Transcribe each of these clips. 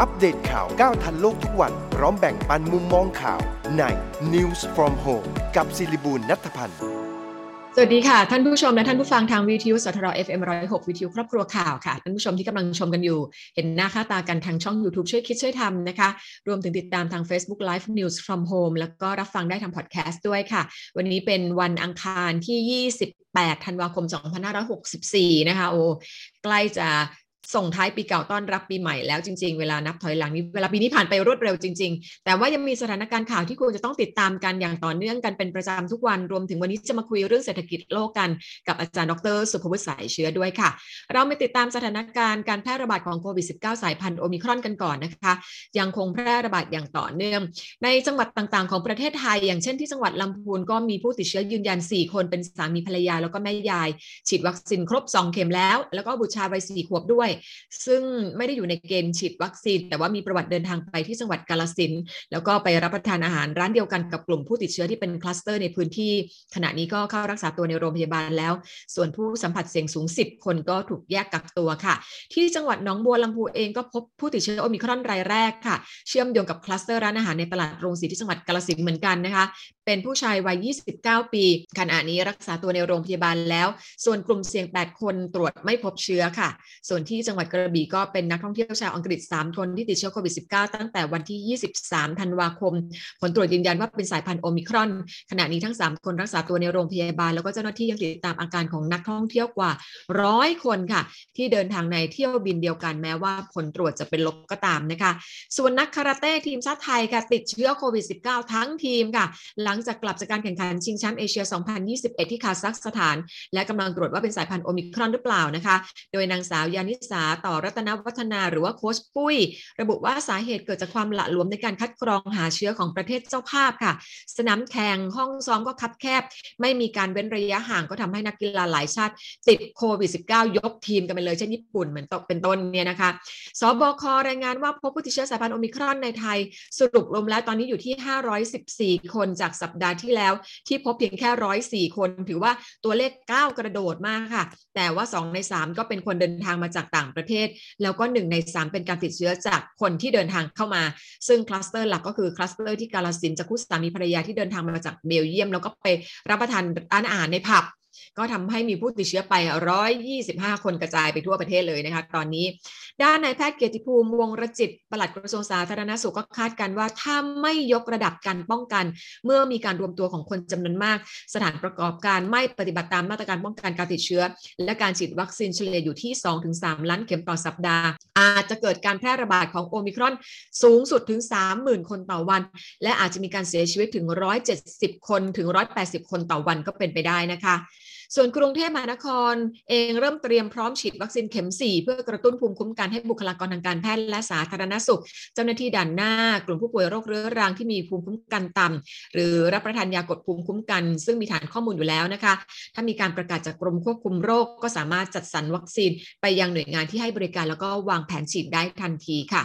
อัปเดตข่าวก้าวทันโลกทุกวัน พร้อมแบ่งปันมุมมองข่าวใน News from Home กับศิริบูลนัทพันธ์ สวัสดีค่ะ ท่านผู้ชมและท่านผู้ฟังทางวิทยุสทร FM 106 วิทยุครอบครัวข่าวค่ะ ท่านผู้ชมที่กำลังชมกันอยู่ เห็นหน้าค่าตากันทางช่อง YouTube ช่วยคิดช่วยทำนะคะ รวมถึงติดตามทาง Facebook Live News from Home แล้วก็รับฟังได้ทางพอดแคสต์ด้วยค่ะ วันนี้เป็นวันอังคารที่28ธันวาคม 2564 นะคะ โอ้ ใกล้จะ ส่งท้ายปีเก่าต้อนรับปีใหม่แล้วจริง ๆ เวลานับถอยหลังนี้เวลาปีนี้ผ่านไปรวดเร็วจริง ๆ แต่ว่ายังมีสถานการณ์ข่าวที่ควรจะต้องติดตามกันอย่างต่อเนื่องกันเป็นประจำทุกวันรวมถึงวันนี้จะมาคุยเรื่องเศรษฐกิจโลกกันกับอาจารย์ดร สุภวุฒิสายเชื้อด้วยค่ะ เราไปติดตามสถานการณ์การแพร่ระบาดของโควิด -19 สายพันธุ์โอมิครอนกันก่อนนะคะ ยังคงแพร่ระบาดอย่างต่อเนื่อง ในจังหวัดต่างๆ ของประเทศไทย อย่างเช่นที่จังหวัดลำพูนก็มีผู้ติดเชื้อยืนยัน 4 คนเป็นสามีภรรยาแล้วก็แม่ยาย ฉีดวัคซีนครบ 2 เข็มแล้ว แล้วก็บุตรชายวัย4ขวบด้วยซึ่งไม่ได้อยู่ในเกณฑ์ฉีดวัคซีน แต่ว่ามีประวัติเดินทางไปที่จังหวัดกาลสินแล้วก็ไปรับประทานอาหารร้านเดียวกันกับกลุ่มผู้ติดเชื้อที่เป็นคลัสเตอร์ในพื้นที่ ขณะนี้ก็เข้ารักษาตัวในโรงพยาบาลแล้ว ส่วนผู้สัมผัสเสี่ยงสูง 10 คนก็ถูกแยกกักตัวค่ะ ที่จังหวัดหนองบัวลำพูเองก็พบผู้ติดเชื้อโอมิครอนรายแรกค่ะ เชื่อมโยงกับคลัสเตอร์ร้านอาหารในตลาดโรงสีที่จังหวัดกาลสินเหมือนกันนะคะ เป็นผู้ชายวัย 29 ปี ขณะนี้รักษาตัวในโรงพยาบาลแล้ว ส่วนกลุ่มเสี่ยง 8 คนตรวจไม่พบเชื้อค่ะ ส่วนที่จังหวัดกระบี่ก็เป็นนักท่องเที่ยวชาวอังกฤษ 3 คนที่ติดเชื้อโควิด -19 ตั้งแต่วันที่ 23 ธันวาคม ผลตรวจยืนยันว่าเป็นสายพันธุ์โอมิครอน ขณะนี้ทั้ง 3 คนรักษาตัวในโรงพยาบาล แล้วก็เจ้าหน้าที่ยังติดตามอาการของนักท่องเที่ยวกว่าร้อยคนค่ะ ที่เดินทางในเที่ยวบินเดียวกันแม้ว่าผลตรวจจะเป็นลบก็ตามนะคะ ส่วนนักคาราเต้ทีมชาติไทยค่ะติดเชื้อโควิด -19 ทั้งทีมค่ะ หลังจากกลับจากการแข่งขันชิงแชมป์เอเชีย 2021 ที่คาซัคสถาน และกำลังตรวจว่าเป็นสายพันธุ์โอมิครอนหรือเปล่านะคะ โดยนางสาวยานิสาต่อรัตนวัฒนาหรือว่าโค้ชปุ้ย ระบุว่าสาเหตุเกิดจากความหละหลวมในการคัดกรองหาเชื้อของประเทศเจ้าภาพค่ะ สนามแข่งห้องซ้อมก็คับแคบ ไม่มีการเว้นระยะห่างก็ทำให้นักกีฬาหลายชาติ ติดโควิด -19 ยกทีมกันไปเลยเช่นญี่ปุ่นเหมือนเป็นต้นเนี่ยนะคะสบครายงานว่าพบผู้ติดเชื้อสายพันธุ์โอมิครอนในไทย สรุปรวมแล้วตอนนี้อยู่ที่ 514 คนจากสัปดาห์ที่แล้ว ที่พบเพียงแค่ 104 คน ถือว่าตัวเลขก้าวกระโดดมากค่ะ แต่ว่า 2 ใน 3 ก็เป็นคนเดินทางมาจากต่างประเทศ แล้วก็1ใน 3 เป็นการติดเชื้อจากคนที่เดินทางเข้ามา ซึ่งคลัสเตอร์หลักก็คือคลัสเตอร์ที่กาลสินจากคู่สามีภรรยาที่เดินทางมาจากเบลเยียม แล้วก็ไปรับประทานอาหารในผับ ก็ทำให้มีผู้ติดเชื้อไป 125 คนกระจายไปทั่วประเทศเลยนะคะตอนนี้ ด้านนายแพทย์เกียรติภูมิวงรจิตปลัดกระทรวงสาธารณสุขก็คาดกันว่าถ้าไม่ยกระดับการป้องกัน เมื่อมีการรวมตัวของคนจำนวนมาก สถานประกอบการไม่ปฏิบัติตามมาตรการป้องกันการติดเชื้อ และการฉีดวัคซีนเฉลี่ยอยู่ที่ 2-3 ล้านเข็มต่อสัปดาห์ อาจจะเกิดการแพร่ระบาดของโอมิครอนสูงสุดถึง 30,000 คนต่อวัน และอาจจะมีการเสียชีวิตถึง 170 คนถึง 180 คนต่อวันก็เป็นไปได้นะคะ ส่วนกรุงเทพมหานครเองเริ่มเตรียมพร้อมฉีดวัคซีนเข็ม 4 เพื่อกระตุ้นภูมิคุ้มกันให้บุคลากรทางการแพทย์และสาธารณสุข เจ้าหน้าที่ด่านหน้ากลุ่มผู้ป่วยโรคเรื้อรังที่มีภูมิคุ้มกันต่ำหรือรับประทานยากดภูมิคุ้มกัน ซึ่งมีฐานข้อมูลอยู่แล้วนะคะ ถ้ามีการประกาศจากกรมควบคุมโรคก็สามารถจัดสรรวัคซีนไปยังหน่วยงานที่ให้บริการแล้วก็วางแผนฉีดได้ทันทีค่ะ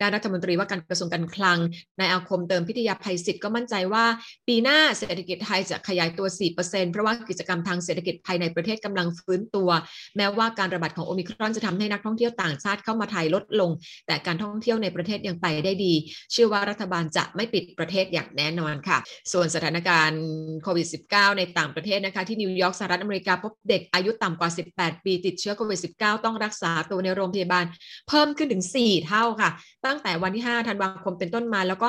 ด้านรัฐมนตรีว่าการกระทรวงการคลังนายอาคมเติมพิทยาภัยศิษย์ก็มั่นใจว่า ปีหน้าเศรษฐกิจไทยจะขยายตัว 4%เพราะว่ากิจกรรมทางเศรษฐกิจภายในประเทศกำลังฟื้นตัว แม้ว่าการระบาดของโอมิครอนจะทำให้นักท่องเที่ยวต่างชาติเข้ามาไทยลดลง แต่การท่องเที่ยวในประเทศยังไปได้ดี เชื่อว่ารัฐบาลจะไม่ปิดประเทศอย่างแน่นอนค่ะ ส่วนสถานการณ์โควิด -19 ในต่างประเทศนะคะที่นิวยอร์กสหรัฐอเมริกาพบเด็กอายุต่ำกว่า 18 ปีติดเชื้อโควิด -19 ต้องรักษาตัวในโรงพยาบาล เพิ่มขึ้นถึง 4 เท่าค่ะ ตั้งแต่วันที่ 5 ธันวาคมเป็นต้นมาแล้วก็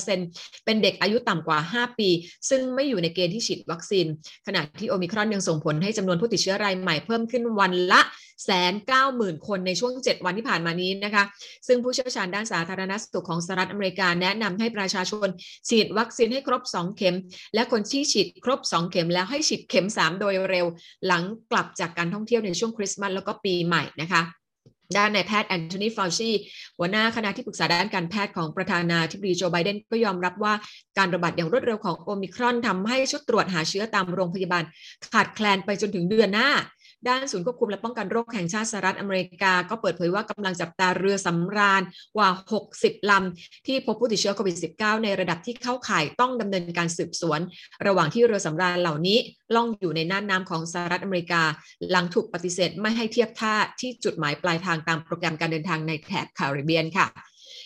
50%เป็นเด็กอายุต่ำกว่า 5 ปี ซึ่งไม่อยู่ในเกณฑ์ที่ฉีดวัคซีน ขณะที่โอมิครอนยังส่งผลให้จำนวนผู้ติดเชื้อรายใหม่เพิ่มขึ้นวันละแสนเก้าหมื่นคนในช่วง 7 วันที่ผ่านมานี้นะคะ ซึ่งผู้เชี่ยวชาญด้านสาธารณสุขของสหรัฐอเมริกาแนะนำให้ประชาชน ฉีดวัคซีนให้ครบ 2 เข็ม และคนที่ฉีดครบ 2 เข็มแล้วให้ฉีดเข็ม 3 โดยเร็ว หลังกลับจากการท่องเที่ยวในช่วงคริสต์มาสแล้วก็ปีใหม่นะคะ ด้านนายแพทย์แอนโทนีฟาวชีหัวหน้าคณะที่ปรึกษาด้านการแพทย์ของประธานาธิบดีโจไบเดนก็ยอมรับว่าการระบาดอย่างรวดเร็วของโอมิครอนทำให้ชุดตรวจหาเชื้อตามโรงพยาบาล ขาดแคลนไปจนถึงเดือนหน้า ด้านศูนย์ควบคุมและป้องกันโรคแห่งชาติสหรัฐอเมริกา ก็เปิดเผยว่ากำลังจับตาเรือสำราญกว่า 60 ลำ ที่พบผู้ติดเชื้อโควิด -19 ในระดับที่เข้าข่ายต้องดำเนินการสืบสวน ระหว่างที่เรือสำราญเหล่านี้ล่องอยู่ในน่านน้ำของสหรัฐอเมริกา หลังถูกปฏิเสธไม่ให้เทียบท่าที่จุดหมายปลายทางตามโปรแกรมการเดินทางในแถบแคริบเบียนค่ะ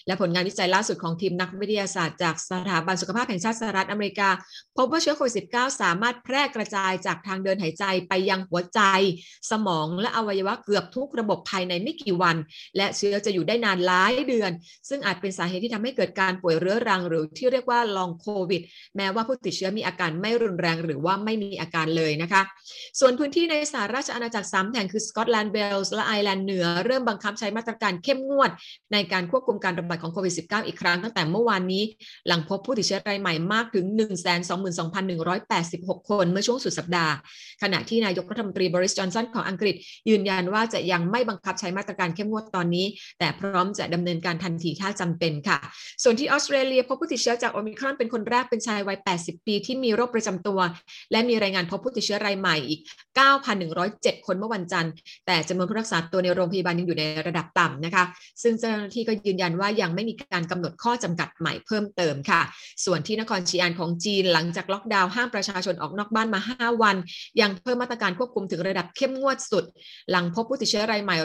และผลงานวิจัยล่าสุดของทีมนักวิทยาศาสตร์จากสถาบันสุขภาพแห่งชาติสหรัฐอเมริกา พบว่าเชื้อโควิด -19 สามารถแพร่กระจายจากทางเดินหายใจไปยังหัวใจ สมองและอวัยวะเกือบทุกระบบภายในไม่กี่วัน และเชื้อจะอยู่ได้นานหลายเดือน ซึ่งอาจเป็นสาเหตุที่ทำให้เกิดการป่วยเรื้อรังหรือที่เรียกว่าลองโควิด แม้ว่าผู้ติดเชื้อมีอาการไม่รุนแรงหรือว่าไม่มีอาการเลยนะคะ ส่วนพื้นที่ในสหราชอาณาจักรสามแห่งคือสกอตแลนด์เวลส์และไอร์แลนด์เหนือเริ่มบังคับใช้มาตรการเข้มงวด ในการควบคุมการระบาดของโควิด -19 อีกครั้งตั้งแต่เมื่อวานนี้ หลังพบผู้ติดเชื้อรายใหม่มากถึง 122,186 คนเมื่อช่วงสุดสัปดาห์ ขณะที่นายกรัฐมนตรีบริสจอนสันของอังกฤษ ยืนยันว่าจะยังไม่บังคับใช้มาตรการเข้มงวดตอนนี้ แต่พร้อมจะดำเนินการทันทีถ้าจำเป็นค่ะ ส่วนที่ออสเตรเลียพบผู้ติดเชื้อจากโอมิครอนเป็นคนแรกเป็นชายวัย 80 ปีที่มีโรคประจำตัว และมีรายงานพบผู้ติดเชื้อรายใหม่อีก 9,107 คนเมื่อวันจันทร์ แต่จำนวนผู้รักษาตัวในโรงพยาบาลยังอยู่ในระดับต่ำนะคะ ซึ่งเจ้าหน้าที่ก็ยืนยันว่ายังไม่มีการกำหนดข้อจำกัดใหม่เพิ่มเติมค่ะ ส่วนที่นครชีอานของจีนหลังจากล็อกดาวน์ห้ามประชาชนออกนอกบ้านมา 5 วัน ยังเพิ่มมาตรการควบคุมถึงระดับเข้มงวดสุด หลังพบผู้ติดเชื้อรายใหม่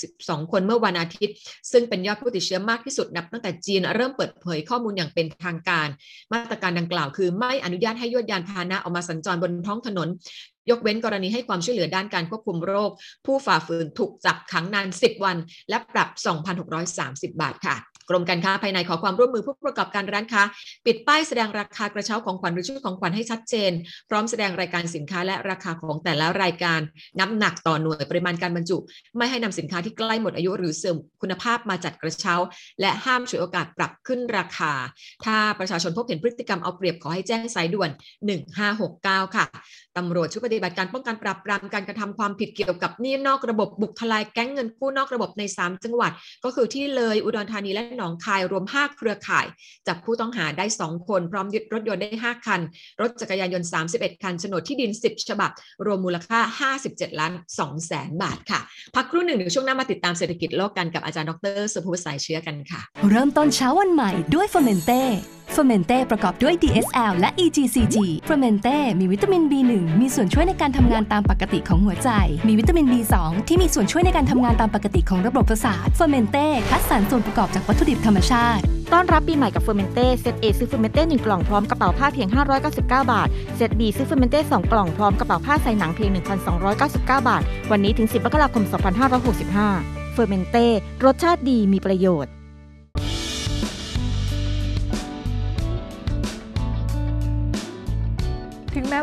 162 คนเมื่อวันอาทิตย์ ซึ่งเป็นยอดผู้ติดเชื้อมากที่สุดนับตั้งแต่จีนเริ่มเปิดเผยข้อมูลอย่างเป็นทางการ มาตรการดังกล่าวคือไม่อนุญาตให้ยวดยานพาหนะออกมาสัญจรบนท้องถนนยกเว้นกรณีให้ความช่วยเหลือด้านการควบคุมโรค ผู้ฝ่าฝืนถูกจับขังนาน 10 วัน และปรับ 2,630 บาทค่ะ กรมการค้าภายในขอความร่วมมือผู้ประกอบการร้านค้า ปิดป้ายแสดงราคากระเช้าของขวัญหรือชุดของขวัญให้ชัดเจน พร้อมแสดงรายการสินค้าและราคาของแต่ละรายการน้ำหนักต่อหน่วยปริมาณการบรรจุ ไม่ให้นำสินค้าที่ใกล้หมดอายุหรือเสื่อมคุณภาพมาจัดกระเช้า และห้ามฉวยโอกาสปรับขึ้นราคา ถ้าประชาชนพบเห็นพฤติกรรมเอาเปรียบขอให้แจ้งสายด่วน 1569 ค่ะตำรวจชุดปฏิบัติการป้องกันปราบปรามการกระทำความผิดเกี่ยวกับหนี้นอกระบบบุกทลายแก๊งเงินกู้นอกระบบใน 3 จังหวัด ก็คือที่เลยอุดรธานีและหนองคายรวม 5 เครือข่าย จับผู้ต้องหาได้ 2 คน พร้อมยึดรถยนต์ได้ 5 คัน รถจักรยานยนต์ 31 คันโฉนดที่ดิน 10 ฉบับ รวมมูลค่า 57 ล้าน2แสนบาทค่ะ พักครู่หนึ่งเดี๋ยวช่วงหน้ามาติดตามเศรษฐกิจโลกกันกับอาจารย์ดรสุภวุฒิสายเชื้อกันค่ะ เริ่มต้นเช้าวันใหม่ด้วยเฟอร์เมนเต้เฟอร์เมนเต้ประกอบด้วย DSL และ EGCG เฟอร์เมนเต้มีวิตามิน B1 มีส่วนช่วยในการทำงานตามปกติของหัวใจ มีวิตามิน B2 ที่มีส่วนช่วยในการทำงานตามปกติของระบบประสาทเฟอร์เมนเต้คัดสรรส่วนประกอบจากวัตถุดิบธรรมชาติต้อนรับปีใหม่กับเฟอร์เมนเต้ set A ซื้อเฟอร์เมนเต้1กล่องพร้อมกระเป๋าผ้าเพียง 599 บาท set B ซื้อเฟอร์เมนเต้2กล่องพร้อมกระเป๋าผ้าสายหนังเพียง 1,299 บาท วันนี้ถึง 10มกราคม 2565 เฟอร์เมนเต้รสชาติดีมีประโยชน์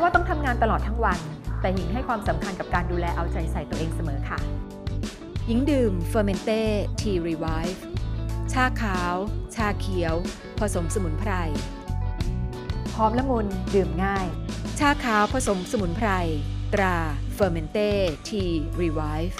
ว่าต้องทำงานตลอดทั้งวัน แต่หญิงให้ความสำคัญกับการดูแลเอาใจใส่ตัวเองเสมอค่ะ หญิงดื่มเฟอร์เมนเต้ Tea Revive ชาขาว ชาเขียว ผสมสมุนไพรหอมละมุนดื่มง่าย ชาขาวผสมสมุนไพร ตราเฟอร์เมนเต้ Tea Revive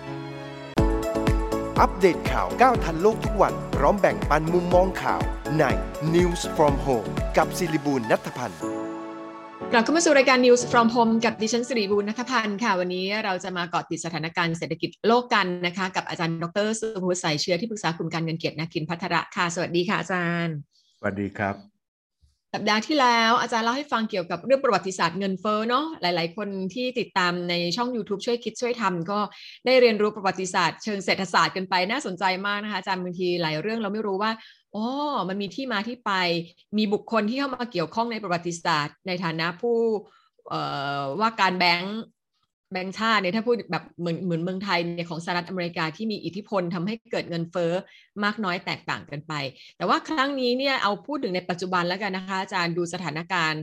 อัปเดตข่าวก้าวทันโลกทุกวัน พร้อมแบ่งปันมุมมองข่าวใน News from Home กับศิริบูลนัทพันธ์กลับเข้ามาสู่รายการ News from Home กับดิฉันสิริบูรณนัทพันธ์ค่ะ วันนี้เราจะมาเกาะติดสถานการณ์เศรษฐกิจโลกกันนะคะ กับอาจารย์ดรสุภวุฒิสายเชื้อที่ปรึกษากลุ่มการเงินเกียรตินาคินพัทระค่ะ สวัสดีค่ะอาจารย์ สวัสดีครับ สัปดาห์ที่แล้วอาจารย์เล่าให้ฟังเกี่ยวกับเรื่องประวัติศาสตร์เงินเฟ้อเนาะหลาย ๆ คนที่ติดตามในช่อง YouTube ช่วยคิดช่วยทำก็ได้เรียนรู้ประวัติศาสตร์เชิงเศรษฐศาสตร์กันไปน่าสนใจมากนะคะอาจารย์บางทีหลายเรื่องเราไม่รู้ว่าอ๋อมันมีที่มาที่ไป มีบุคคลที่เข้ามาเกี่ยวข้องในประวัติศาสตร์ ในฐานะผู้ว่าการแบงค์ แบงค์ชาติเนี่ยถ้าพูดแบบเหมือนเหมือนเมืองไทยเนี่ยของสหรัฐอเมริกาที่มีอิทธิพลทำให้เกิดเงินเฟ้อมากน้อยแตกต่างกันไป แต่ว่าครั้งนี้เนี่ยเอาพูดถึงในปัจจุบันแล้วกันนะคะ อาจารย์ดูสถานการณ์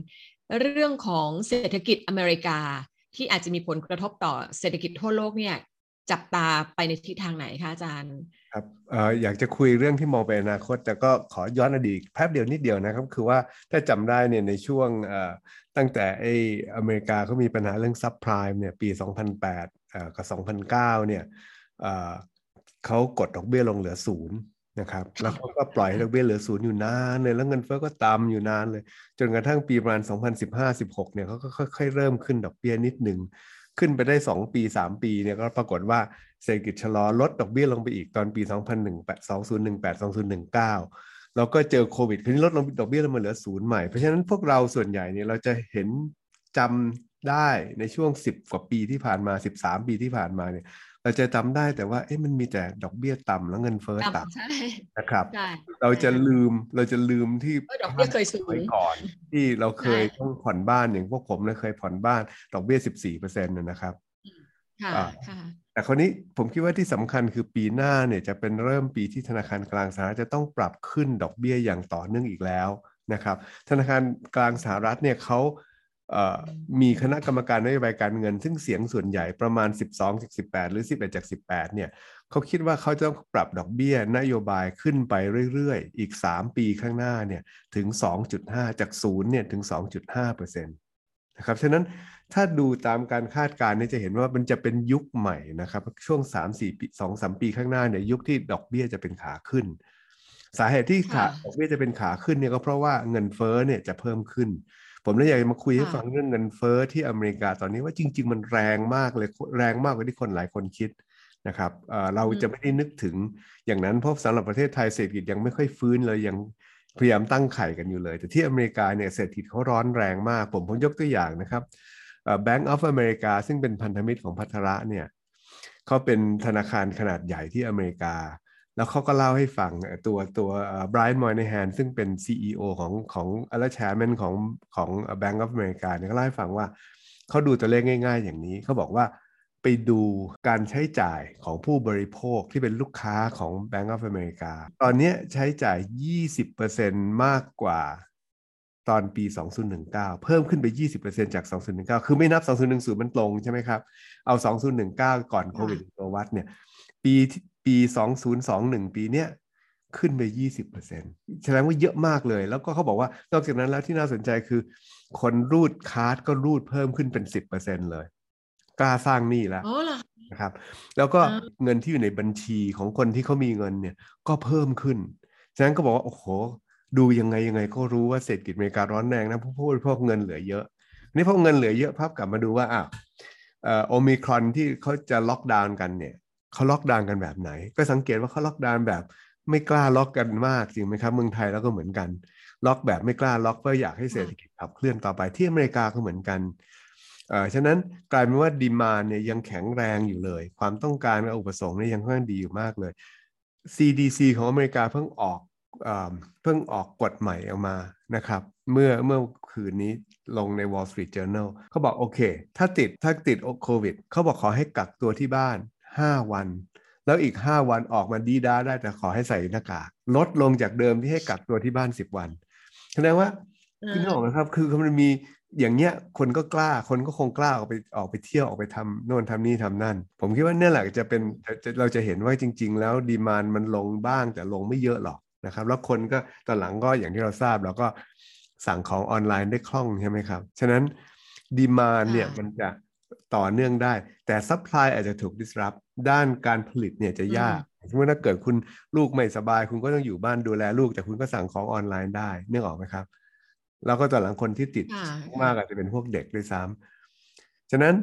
เรื่องของเศรษฐกิจอเมริกาที่อาจจะมีผลกระทบต่อเศรษฐกิจทั่วโลกเนี่ย จับตาไปในทิศทางไหนคะอาจารย์ ครับอออยากจะคุยเรื่องที่มองไปอนาคต แต่ก็ขอย้อนอดีตแป๊บเดียวนิดเดียวนะครับ คือว่าถ้าจำได้เนี่ยในช่วงตั้งแต่ไออเมริกาเขามีปัญหาเรื่องซับไพรม์เนี่ยปี 2008กับ 2009 เนี่ยเอ่อเขากดดอกเบี้ยลงเหลือศูนย์นะครับแล้วเขาก็ปล่อยให้ดอกเบี้ยเหลือศูนย์อยู่นานเลยแล้วเงินเฟ้อก็ต่ำอยู่นานเลย จนกระทั่งปีประมาณ 2015-16 เนี่ยเขาก็ค่อยๆเริ่มขึ้นดอกเบี้ยนิดหนึ่ง ขึ้นไปได้ 2 ปี 3 ปีเนี่ยก็ปรากฏว่าเศรษฐกิจชะลอลดดอกเบี้ยลงไปอีกตอนปี 2018 2018 2019 แล้วก็เจอโควิดคือนี้ลดลงดอกเบี้ยลงมาเหลือศูนย์ใหม่ เพราะฉะนั้นพวกเราส่วนใหญ่เนี่ยเราจะเห็นจำได้ในช่วง 10 กว่าปีที่ผ่านมา 13 ปีที่ผ่านมาเนี่ย เราจะจำได้แต่ว่าเอ๊ะมันมีแต่ดอกเบี้ยต่ำแล้วเงินเฟ้อต่ต่ำใช่ำนะครับใช่เราจะลืมเราจะลืมที่ว่าดอกเบี้ยเคยสูงไว้ก่อน ที่เราเคยใช่ต้องผ่อนบ้านอย่างพวกผมเนี่ยเคยผ่อนบ้านดอกเบี้ย14เปอร์เซ็นต์นะครับค่ะอ่าค่ะแต่คราวนี้ผมคิดว่าที่สำคัญคือปีหน้าเนี่ยจะเป็นเริ่มปีที่ธนาคารกลางสหรัฐจะต้องปรับขึ้นดอกเบี้ยอย่างต่อเนื่องอีกแล้วนะครับ ธนาคารกลางสหรัฐเนี่ยเขาเอ่อ มีคณะกรรมการนโยบายการเงิน ซึ่งเสียงส่วนใหญ่ประมาณ 12จาก18 หรือ 11จาก18 เนี่ยเขาคิดว่าเขาจะต้องปรับดอกเบี้ยนโยบายขึ้นไปเรื่อยๆ อีก 3 ปีข้างหน้าเนี่ยถึง 2.5 จาก0เนี่ยถึง 2.5เปอร์เซ็นต์นะครับฉะนั้นถ้าดูตามการคาดการณ์เนี่ยจะเห็นว่ามันจะเป็นยุคใหม่นะครับ ช่วง 3-4ปี2-3 ปีข้างหน้าเนี่ยยุคที่ดอกเบี้ยจะเป็นขาขึ้น สาเหตุที่ขาดอกเบี้ยจะเป็นขาขึ้นเนี่ยก็เพราะว่าเงินเฟ้อเนี่ยจะเพิ่มขึ้น ผมเลยอยากจะมาคุยให้ค่ะฟังเรื่องเงินเฟ้อที่อเมริกาตอนนี้ว่าจริง ๆ มันแรงมากเลยแรงมากกว่าที่คนหลายคนคิดนะครับเอ่อเราจะไม่ได้นึกถึงอย่างนั้นเพราะสำหรับประเทศไทยเศรษฐกิจยังไม่ค่อยฟื้นเลยยังพยายามตั้งไข่กันอยู่เลย แต่ที่อเมริกาเนี่ยเศรษฐกิจเขาร้อนแรงมาก ผมผมยกตัวอย่างนะครับ Bank of America ซึ่งเป็นพันธมิตรของพัทระเนี่ยเขาเป็นธนาคารขนาดใหญ่ที่อเมริกา แล้วเขาก็เล่าให้ฟังเอ่อตัวตัวบร a ย m มอยในแฮนซึ่งเป็น CEO ของของและแชร์แมนของของ Bank of America เนี่ยก็เล่าให้ฟังว่าเขาดูตัวเลขง่าย ๆ อย่างนี้เขาบอกว่าไปดูการใช้จ่ายของผู้บริโภคที่เป็นลูกค้าของ Bank of America ตอนเนี้ยใช้จ่าย 20%มากกว่าตอนปี 2019 เพิ่มขึ้นไป 20%จาก 2019 คือไม่นับ 2010 มันตรงใช่ไหมครับ เอา 2019 ก่อนโควิดตัววัดเนี่ย ปีที่ ปี 2021 ปีเนี้ยขึ้นไป 20%แสดงว่าเยอะมากเลย แล้วก็เขาบอกว่านอกจากนั้นแล้วที่น่าสนใจคือ คนรูด card ก็รูดเพิ่มขึ้นเป็น 10%เลยกล้าสร้างหนี้แล้วอ๋อเหรอนะครับ แล้วก็อ่าเงินที่อยู่ในบัญชีของคนที่เขามีเงินเนี่ยก็เพิ่มขึ้น ฉะนั้นก็บอกว่า โอ้โห ดูยังไงยังไงก็รู้ว่าเศรษฐกิจอเมริการ้อนแรงนะเพราะผู้บริโภคเงินเหลือเยอะ นี่พอเงินเหลือเยอะพอกลับมาดูว่าอ้าวเอ่อโอมิครอนที่เขาจะล็อกดาวน์กันเนี่ย เขาล็อกดาวน์กันแบบไหน ก็สังเกตว่าเขาล็อกดาวน์แบบไม่กล้าล็อกกันมากจริงไหมครับ เมืองไทยแล้วก็เหมือนกัน ล็อกแบบไม่กล้าล็อกเพื่ออยากให้เศรษฐกิจขับเคลื่อนต่อไปที่อเมริกาก็เหมือนกันเอ่อฉะนั้นกลายเป็นว่า demand เนี่ยยังแข็งแรงอยู่เลย ความต้องการและอุปสงค์เนี่ยยังค่อนข้างดีอยู่มากเลย CDC ของอเมริกาเพิ่งออกเอ่อเพิ่งออกกฎใหม่ออกมานะครับ เมื่อเมื่อคืนนี้ลงใน Wall Street Journal เขาบอกโอเค ถ้าติดถ้าติดโควิดเขาบอกขอให้กักตัวที่บ้าน 5 วัน แล้วอีก 5 วันออกมาดี๊ด๊าได้แต่ขอให้ใส่หน้ากากลดลงจากเดิมที่ให้กักตัวที่บ้าน 10 วันแสดงว่าอ่าคือนึกออกไหมครับ คือมันมีอย่างเงี้ยคนก็กล้าคนก็คงกล้าออกไปออกไปเที่ยวออกไปทำโน่นทำนี่ทำนั่น ผมคิดว่าเนี่ยแหละจะเป็นจะจะเราจะเห็นว่าจริง ๆ แล้ว demand มันลงบ้างแต่ลงไม่เยอะหรอกนะครับ แล้วคนก็ตอนหลังก็อย่างที่เราทราบเราก็สั่งของออนไลน์ได้คล่องใช่ไหมครับ ฉะนั้น demand เนี่ยค่ะมันจะ ต่อเนื่องได้ แต่ supply อาจจะถูก disrupt ด้านการผลิตเนี่ยจะยากสมมติถ้าเกิดคุณลูกไม่สบาย คุณก็ต้องอยู่บ้านดูแลลูกแต่คุณก็สั่งของออนไลน์ได้นึกออกไหมครับ แล้วก็ตอนหลังคนที่ติดค่ะมากอาจจะเป็นพวกเด็กด้วยซ้ำฉะนั้น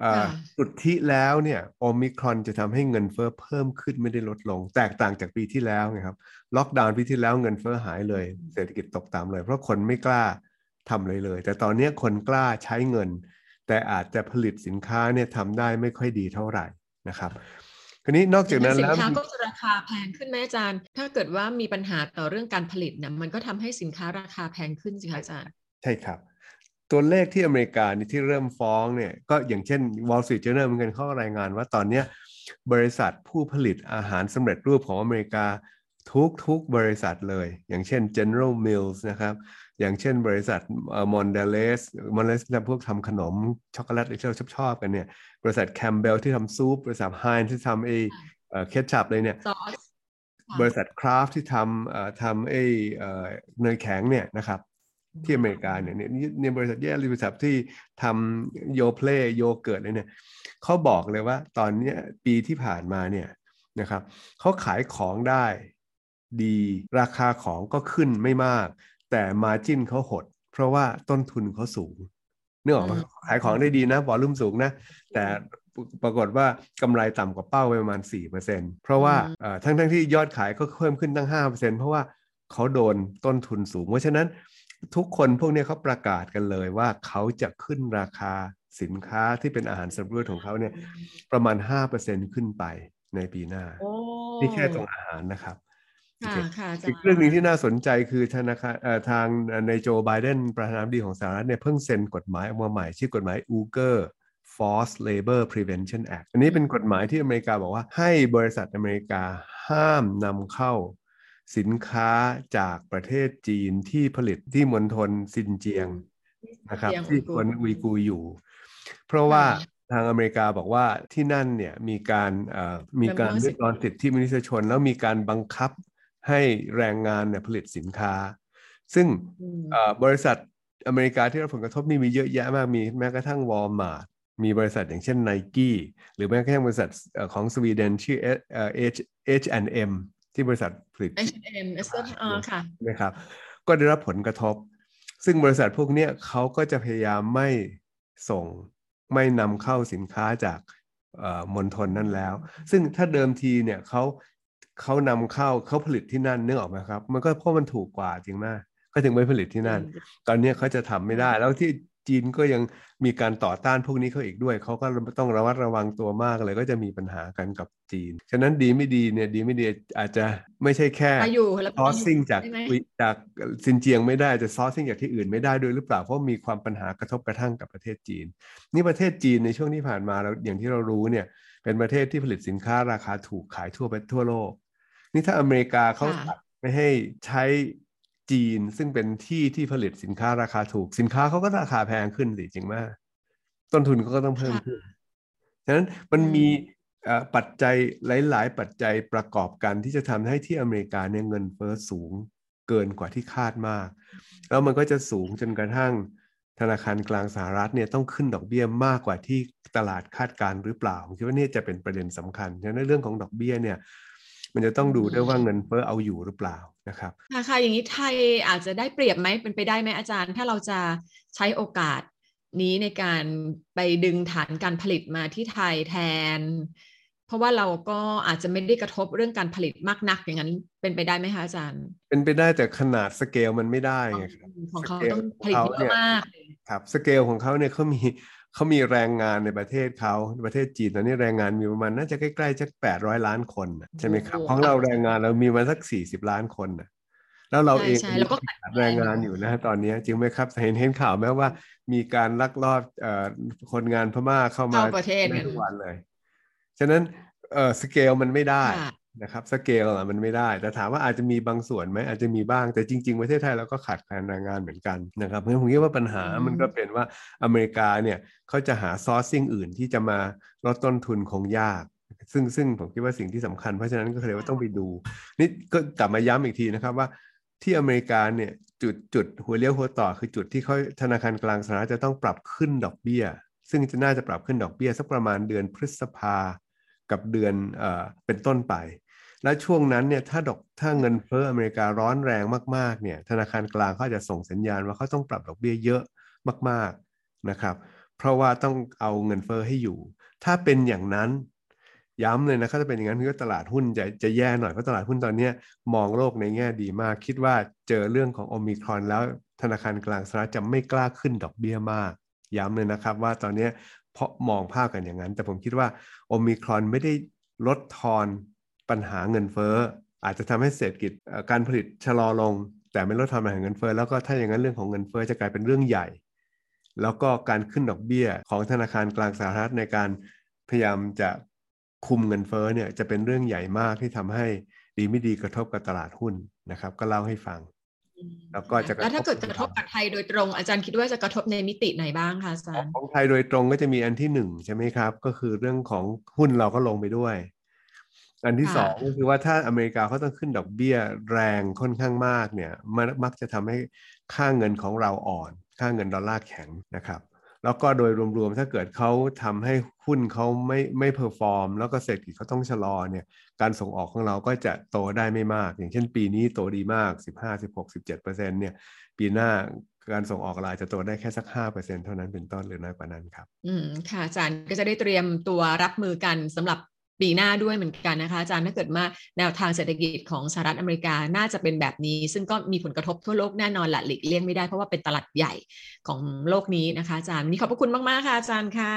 เอ่อค่ะสุดที่แล้วเนี่ยโอมิครอนจะทำให้เงินเฟ้อเพิ่มขึ้นไม่ได้ลดลง แตกต่างจากปีที่แล้วไงครับล็อกดาวน์ปีที่แล้วเงินเฟ้อหายเลย เศรษฐกิจตกต่ำเลย เพราะคนไม่กล้าทำเลยเลย แต่ตอนเนี้ยคนกล้าใช้เงิน แต่อาจจะผลิตสินค้าเนี่ยทำได้ไม่ค่อยดีเท่าไหร่นะครับคราวนี้นอกจากนั้นสินแล้วค้าก็จะราคาแพงขึ้นไหมอาจารย์ ถ้าเกิดว่ามีปัญหาต่อเรื่องการผลิตเนี่ยมันก็ทำให้สินค้าราคาแพงขึ้นสิคะอาจารย์ ใช่ครับ ตัวเลขที่อเมริกานี่ที่เริ่มฟ้องเนี่ยก็อย่างเช่น Wall Street Journal เหมือนกันเขาก็รายงานว่าตอนเนี้ยบริษัทผู้ผลิตอาหารสำเร็จรูปของอเมริกา ทุกทุกบริษัทเลย อย่างเช่น General Mills นะครับ อย่างเช่นบริษัท Mondelez Mondelez ทำพวกทำขนมช็อกโกแลตที่เราชอบชอบกันเนี่ย บริษัทแคมเบลที่ทำซุปบริษัท Heinz ที่ทำไอ้ ketchup เลยเนี่ยซอสค่ะบริษัท Kraft ที่ทำเอ่อทำไอ้เอ่อเนยแข็งเนี่ยนะครับที่อเมริกาเนี่ยเนี่ยเนี่ยบริษัทแย่บริษัทที่ทำ Yoplait โยเกิร์ตเนี่ยเขาบอกเลยว่าตอนเนี้ยปีที่ผ่านมาเนี่ยนะครับเขาขายของได้ ดี ราคาของก็ขึ้นไม่มาก แต่มาจิ้นเขาหด เพราะว่าต้นทุนเขาสูงเนื่องออกมาขายของได้ดีนะวอลุ่มสูงนะ แต่ปรากฏว่ากำไรต่ำกว่าเป้าไปประมาณ 4%เพราะว่าทั้งทั้งที่ยอดขายก็เพิ่มขึ้นตั้ง 5%เพราะว่าเขาโดนต้นทุนสูง เพราะฉะนั้นทุกคนพวกนี้เขาประกาศกันเลยว่าเขาจะขึ้นราคาสินค้าที่เป็นอาหารสำรวจของเขาเนี่ยประมาณ 5%ขึ้นไปในปีหน้า นี่แค่ตรงอาหารนะครับ อีกเรื่องนึงที่น่าสนใจคือธนาคารทางในโจไบเดนประธานาธิบดีของสหรัฐเนี่ยเพิ่งเซ็นกฎหมายออกมาใหม่ ชื่อกฎหมาย Uyghur Forced Labor Prevention Act อันนี้เป็นกฎหมายที่อเมริกาบอกว่าให้บริษัทอเมริกาห้ามนำเข้า สินค้าจากประเทศจีนที่ผลิตที่มณฑลซินเจียงนะครับ ที่คนอุยกูอยู่ เพราะว่าทางอเมริกาบอกว่าที่นั่นเนี่ยมีการมีการเรียกร้องสิทธิมนุษยชน แล้วมีการบังคับ ให้แรงงานเนี่ยผลิตสินค้า ซึ่งบริษัทอเมริกาที่รับผลกระทบนี่มีเยอะแยะมากมีแม้กระทั่งวอลมาร์ทมีบริษัทอย่างเช่น n i กี้หรือแม้กระทั่งบริษัทของสวีเดนชื่อ H&M ที่บริษัทผลิต H&M ค่ะนะครับก็ได้รับผลกระทบ ซึ่งบริษัทพวกนี้เขาก็จะพยายามไม่ส่งไม่นำเข้าสินค้าจากมณฑลนั่นแล้ว ซึ่งถ้าเดิมทีเนี่ยเขา เขานำเข้าเขาผลิตที่นั่นนึกออกไหมครับ มันก็เพราะมันถูกกว่าจริงไหมก็ถึงไม่ผลิตที่นั่น ตอนนี้เขาจะทำไม่ได้ แล้วที่จีนก็ยังมีการต่อต้านพวกนี้เขาอีกด้วย เขาก็ต้องระมัดระวังตัวมากเลยก็จะมีปัญหากันกับจีน ฉะนั้นดีไม่ดีเนี่ยดีไม่ดีอาจจะไม่ใช่แค่ซอสซิ่งจากจากซินเจียงไม่ได้จะซอสซิ่งจากที่อื่นไม่ได้ด้วยหรือเปล่าเพราะมีความปัญหากระทบกระทั่งกับประเทศจีน นี่ประเทศจีนในช่วงที่ผ่านมาเราอย่างที่เรารู้เนี่ยเป็นประเทศที่ผลิตสินค้าราคาถูกขายทั่วไปทั่วโลก นี่ถ้าอเมริกาเขาไม่ให้ใช้จีนซึ่งเป็นที่ที่ผลิตสินค้าราคาถูกสินค้าเขาก็ราคาแพงขึ้นสิจริงไหมต้นทุนเขาก็ต้องเพิ่มขึ้นฉะนั้นมันมีปัจจัยหลาย ๆ ปัจจัยประกอบกันที่จะทำให้ที่อเมริกาเนี่ยเงินเฟ้อสูงเกินกว่าที่คาดมาก แล้วมันก็จะสูงจนกระทั่งธนาคารกลางสหรัฐเนี่ยต้องขึ้นดอกเบี้ยมากกว่าที่ตลาดคาดการหรือเปล่าผมคิดว่านี่จะเป็นประเด็นสำคัญฉะนั้นเรื่องของดอกเบี้ยเนี่ย มันจะต้องดูด้วยว่าเงินเฟ้อเอาอยู่หรือเปล่านะครับค่ะอย่างนี้ไทยอาจจะได้เปรียบไหมเป็นไปได้ไหมอาจารย์ ถ้าเราจะใช้โอกาสนี้ในการไปดึงฐานการผลิตมาที่ไทยแทน เพราะว่าเราก็อาจจะไม่ได้กระทบเรื่องการผลิตมากนักอย่างนั้นเป็นไปได้ไหมคะอาจารย์ เป็นไปได้แต่ขนาดสเกลมันไม่ได้ไงครับของเขาต้องผลิตเยอะมากครับสเกลของเขาเนี่ยเขามี เขามีแรงงานในประเทศเขาประเทศจีนตอนนี้แรงงานมีประมาณน่าจะใกล้ๆสักแปดร้อยล้านคนใช่ไหมครับของเราแรงงานเรามีมาสักสี่สิบล้านคนนะแล้วเราเองก็แรงงานอยู่นะตอนนี้จริงไหมครับเห็นเห็นข่าวไหมว่า มีการลักลอบคนงานพม่าเข้ามาประเทศทุกวันเลย ฉะนั้นสเกลมันไม่ได้ นะครับสเกลมันไม่ได้ แต่ถามว่าอาจจะมีบางส่วนไหมอาจจะมีบ้าง แต่จริง ๆ ประเทศไทยเราก็ขาดแคลนแรงงานเหมือนกันนะครับเพราะผมคิดว่าปัญหามันก็เป็นว่าอเมริกาเนี่ยเขาจะหาซอร์ซิ่งอื่นที่จะมาลดต้นทุนคงยาก ซึ่งซึ่งผมคิดว่าสิ่งที่สำคัญเพราะฉะนั้นก็เลยว่าต้องไปดูนี่ก็กลับมาย้ำอีกทีนะครับว่าที่อเมริกาเนี่ยจุดจุดหัวเลี้ยวหัวต่อคือจุดที่เขาธนาคารกลางสหรัฐจะต้องปรับขึ้นดอกเบี้ย ซึ่งจะน่าจะปรับขึ้นดอกเบี้ยสักประมาณเดือนพฤษภากับเดือนเอ่อเป็นต้นไป และช่วงนั้นเนี่ยถ้าดอกถ้าเงินเฟ้ออเมริการ้อนแรงมากๆเนี่ยธนาคารกลางเขาจะส่งสัญญาณว่าเขาต้องปรับดอกเบี้ยเยอะมากๆนะครับ เพราะว่าต้องเอาเงินเฟ้อให้อยู่ ถ้าเป็นอย่างนั้นย้ำเลยนะถ้าเป็นอย่างนั้นก็ตลาดหุ้นจะจะแย่หน่อยเพราะตลาดหุ้นตอนนี้มองโลกในแง่ดีมาก คิดว่าเจอเรื่องของโอมิครอนแล้วธนาคารกลางสหรัฐจะไม่กล้าขึ้นดอกเบี้ยมาก ย้ำเลยนะครับว่าตอนนี้เพราะมองภาพกันอย่างนั้น แต่ผมคิดว่าโอมิครอนไม่ได้ลดทอน ปัญหาเงินเฟ้อ อาจจะทำให้เศรษฐกิจการผลิตชะลอลง แต่ไม่ลดทอนปัญหาเงินเฟ้อแล้วก็ถ้าอย่างนั้นเรื่องของเงินเฟ้อจะกลายเป็นเรื่องใหญ่ แล้วก็การขึ้นดอกเบี้ยของธนาคารกลางสหรัฐในการพยายามจะคุมเงินเฟ้อเนี่ยจะเป็นเรื่องใหญ่มากที่ทำให้ดีไม่ดีกระทบกับตลาดหุ้นนะครับ ก็เล่าให้ฟัง แล้วก็จะแล้วถ้าเกิดกระทบกับไทยโดยตรง อาจารย์คิดว่าจะกระทบในมิติไหนบ้างคะอาจารย์ของไทยโดยตรงก็จะมีอันที่หนึ่งใช่ไหมครับ ก็คือเรื่องของหุ้นเราก็ลงไปด้วย อันที่ค่ะสองก็คือว่าถ้าอเมริกาเขาต้องขึ้นดอกเบี้ยแรงค่อนข้างมากเนี่ยมันมักจะทำให้ค่าเงินของเราอ่อน ค่าเงินดอลลาร์แข็งนะครับ แล้วก็โดยรวมๆถ้าเกิดเขาทำให้หุ้นเขาไม่ไม่ perform แล้วก็เศรษฐกิจเขาต้องชะลอเนี่ยการส่งออกของเราก็จะโตได้ไม่มาก อย่างเช่นปีนี้โตดีมาก 15 16 17เปอร์เซ็นต์เนี่ยปีหน้าการส่งออกเราอาจจะโตได้แค่สัก5เปอร์เซ็นต์เท่านั้นเป็นต้นหรือน้อยกว่านั้นครับ อืม ค่ะอาจารย์ก็จะได้เตรียมตัวรับมือกันสำหรับ ปีหน้าด้วยเหมือนกันนะคะอาจารย์ถ้าเกิดมาแนวทางเศรษฐกิจของสหรัฐอเมริกาน่าจะเป็นแบบนี้ ซึ่งก็มีผลกระทบทั่วโลกแน่นอนแหละหลีกเลี่ยงไม่ได้เพราะว่าเป็นตลาดใหญ่ของโลกนี้นะคะอาจารย์วันนี้ขอบพระคุณมากๆค่ะอาจารย์ค่ะ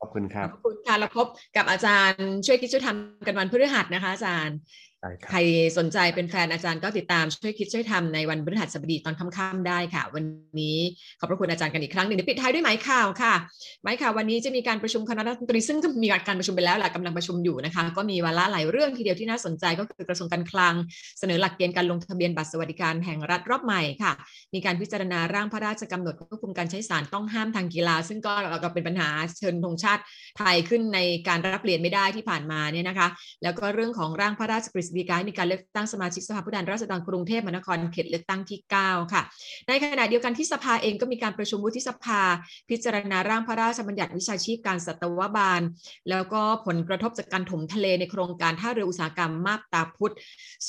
ขอบคุณคขรัอบบพระคุณค่ะเราพบกับอาจารย์ช่วยคิดช่วยทำกันวันพฤหัสนะคะอาจารย์ได้ครั ใครสนใจเป็นแฟนอาจารย์ก็ติดตามช่วยคิดช่วยทำในวันพฤหัสบดีตอนค่ำๆได้ค่ะ วันนี้ขอบพระคุณอาจารย์กันอีกครั้งหนึ่งเดี๋ยวปิดท้ายด้วยหมายข่าวค่ะหมายข่าววันนี้จะมีการประชุมคณะรัฐมนตรีซึ่งก็มีการประชุมไปแล้วแหละกำลังประชุมอยู่นะคะ ก็มีวาระหลายเรื่องทีเดียวที่น่าสนใจก็คือกระทรวงการคลัง เสนอหลักเกณฑ์การลงทะเบียนบัตรสวัสดิการแห่งรัฐรอบใหม่ค่ะ มีการพิจารณาร่างพระราชกำหนดควบคุมการใช้สารต้องห้ามทางกีฬา ซึ่งก็ก็เป็นปัญหาเชิญธงชาติไทยขึ้นในการรับเรียนไม่ได้ที่ผ่านมาเนี่ยนะคะ แล้วก็เรื่องของร่างพระราชกฤษฎีกาให้มีการเลือกตั้งสมาชิกสภาผู้แทนราษฎรกรุงเทพมหานครเขตเลือกตั้งที่ 9 ค่ะ ในขณะเดียวกันที่สภาเองก็มีการประชุมวุฒิสภา พิจารณาร่างพระราชบัญญัติวิชาชีพการสัตวบาล แล้วก็ผลกระทบจากการถมทะเลในโครงการท่าเรืออุตสาหกรรมมาบตาพุธ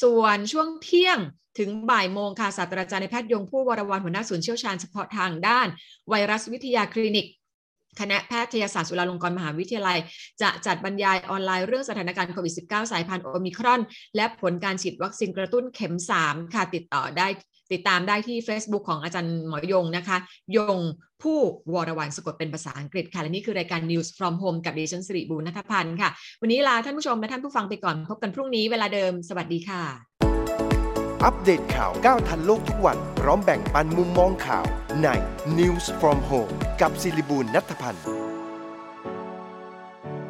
ส่วนช่วงเที่ยงถึงบ่ายโมงค่ะศาสตราจารย์ในแพทย์ยงผู้วรวรรณหัวหน้าศูนย์เชี่ยวชาญเฉพาะทางด้าน ไวรัสวิทยาคลินิก คณะแพทยศาสตร์จุฬาลงกรณ์มหาวิทยาลัย จะจัดบรรยายออนไลน์เรื่องสถานการณ์โควิด -19 สายพันธุ์โอมิครอน และผลการฉีดวัคซีนกระตุ้นเข็ม 3 ค่ะติดต่อได้ติดตามได้ที่ Facebook ของอาจารย์หมอยงนะคะ ยงผู้วรวรรณสะกดเป็นภาษาอังกฤษค่ะ และนี่คือรายการ News from Home กับดิฉันสิริบูรณนัทพันธ์ค่ะ วันนี้ลาท่านผู้ชมและท่านผู้ฟังไปก่อนพบกันพรุ่งนี้เวลาเดิมสวัสดีค่ะ อัปเดตข่าวก้าวทันโลกทุกวันพร้อมแบ่งปันมุมมองข่าวใน News from Home กับซิลิบูลนัทพันธ์